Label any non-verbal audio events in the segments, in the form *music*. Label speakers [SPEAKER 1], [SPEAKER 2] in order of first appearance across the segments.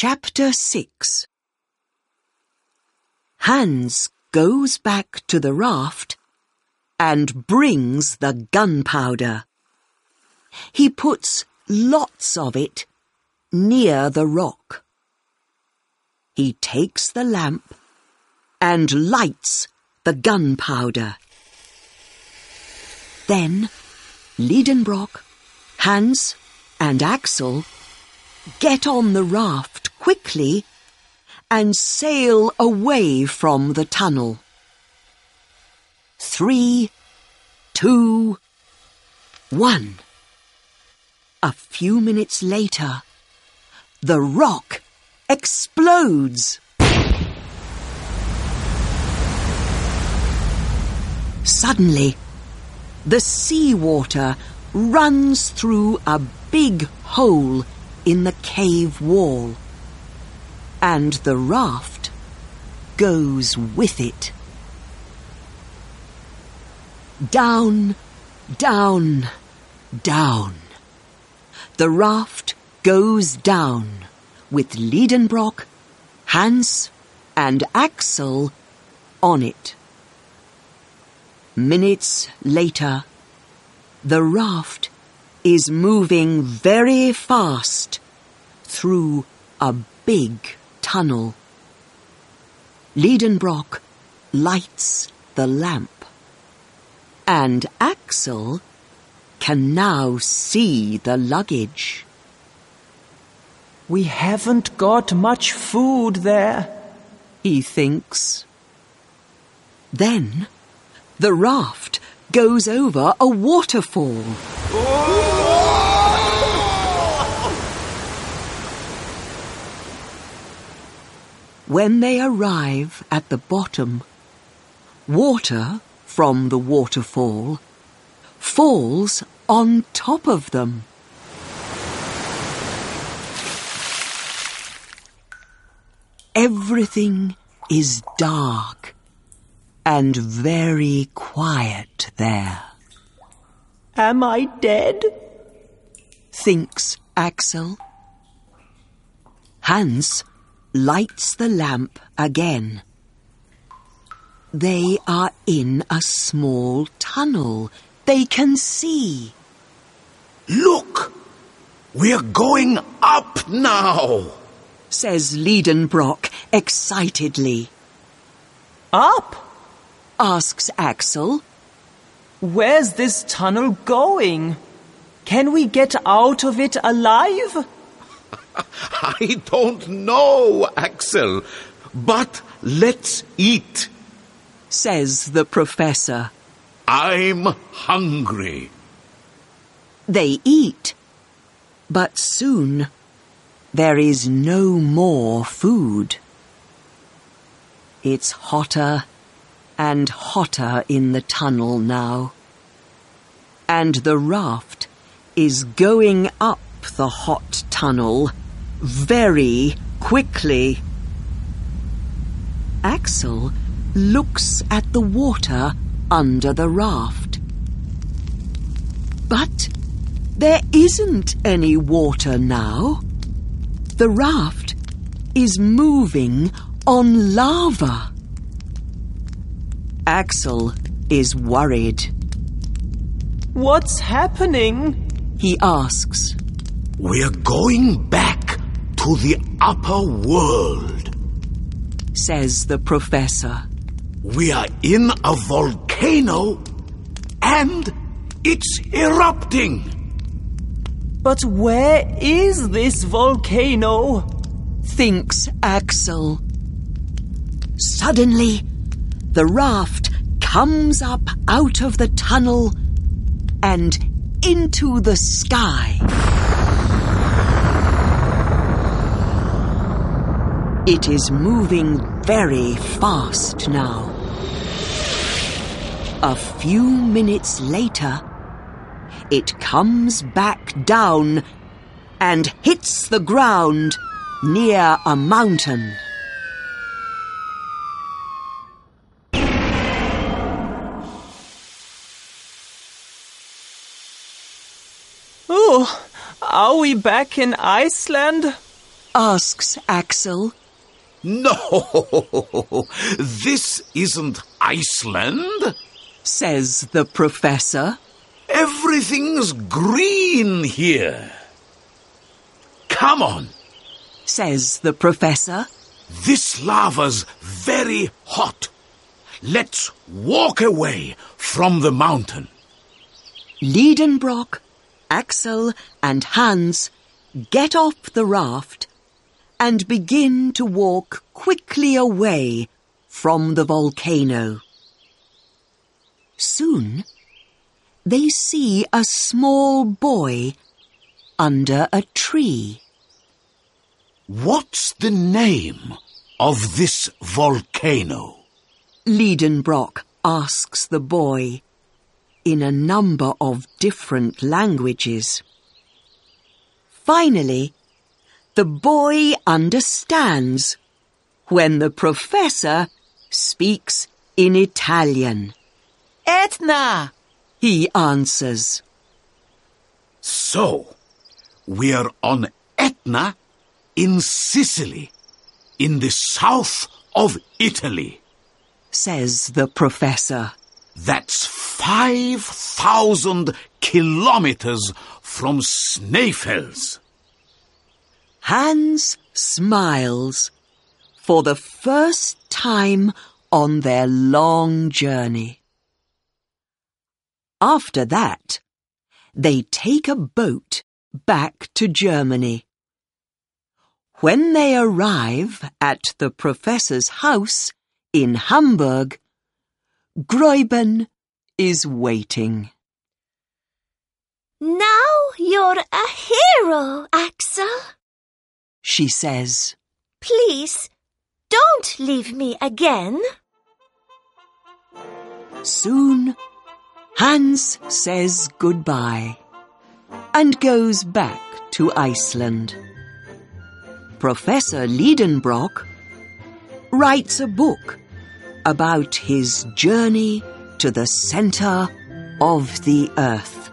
[SPEAKER 1] Chapter 6 Hans goes back to the raft and brings the gunpowder. He puts lots of it near the rock. He takes the lamp and lights the gunpowder. Then Liedenbrock, Hans and Axel get on the raft quickly and sail away from the tunnel. Three, two, one. A few minutes later, the rock explodes. Suddenly, the seawater runs through a big hole in the cave wall, and the raft goes with it. Down, down, down. The raft goes down with Liedenbrock, Hans, and Axel on it. Minutes later, the raft is moving very fast through a big tunnel. Liedenbrock lights the lamp, and Axel can now see the luggage.
[SPEAKER 2] We haven't got much food there,
[SPEAKER 1] he thinks. Then the raft goes over a waterfall. When they arrive at the bottom, water from the waterfall falls on top of them. Everything is dark and very quiet there.
[SPEAKER 2] Am I dead?
[SPEAKER 1] Thinks Axel. Hans lights the lamp again. They are in a small tunnel. They can see.
[SPEAKER 3] Look! We're going up now!
[SPEAKER 1] says Liedenbrock excitedly.
[SPEAKER 2] Up?
[SPEAKER 1] asks Axel.
[SPEAKER 2] Where's this tunnel going? Can we get out of it alive? *laughs*
[SPEAKER 3] I don't know, Axel, but let's eat,
[SPEAKER 1] says the professor.
[SPEAKER 3] I'm hungry.
[SPEAKER 1] They eat, but soon there is no more food. It's hotter and hotter in the tunnel now. And the raft is going up the hot tunnel very quickly. Axel looks at the water under the raft. But there isn't any water now. The raft is moving on lava. Axel is worried.
[SPEAKER 2] What's happening?
[SPEAKER 1] He asks.
[SPEAKER 3] We're going back to the upper world,
[SPEAKER 1] says the professor.
[SPEAKER 3] We are in a volcano and it's erupting.
[SPEAKER 2] But where is this volcano?
[SPEAKER 1] thinks Axel. Suddenly, the raft comes up out of the tunnel and into the sky. It is moving very fast now. A few minutes later, it comes back down and hits the ground near a mountain.
[SPEAKER 2] Oh, are we back in Iceland?
[SPEAKER 1] asks Axel.
[SPEAKER 3] No, *laughs* this isn't Iceland.
[SPEAKER 1] says the professor.
[SPEAKER 3] Everything's green here. Come on,
[SPEAKER 1] says the professor.
[SPEAKER 3] this lava's very hot. Let's walk away from the mountain.
[SPEAKER 1] Liedenbrock, Axel, and Hans get off the raft and begin to walk quickly away from the volcano. Soon, they see a small boy under a tree.
[SPEAKER 3] What's the name of this volcano?
[SPEAKER 1] Liedenbrock asks the boy in a number of different languages. Finally, the boy understands when the professor speaks in Italian.
[SPEAKER 2] Etna!
[SPEAKER 1] He answers,
[SPEAKER 3] So, we're on Etna in Sicily, in the south of Italy.
[SPEAKER 1] says the professor.
[SPEAKER 3] That's 5,000 kilometers from Snæfell's.
[SPEAKER 1] Hans smiles for the first time on their long journey. After that, they take a boat back to Germany. When they arrive at the professor's house in Hamburg, Gräuben is waiting.
[SPEAKER 4] Now you're a hero, Axel.
[SPEAKER 1] She says,
[SPEAKER 4] Please, don't leave me again.
[SPEAKER 1] Soon, Hans says goodbye and goes back to Iceland. Professor Liedenbrock writes a book about his journey to the center of the earth.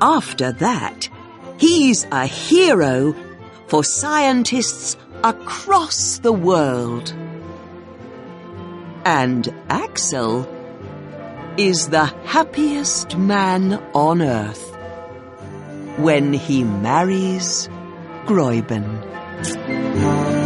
[SPEAKER 1] After that, he's a hero for scientists across the world. And Axel is the happiest man on earth when he marries Gräuben.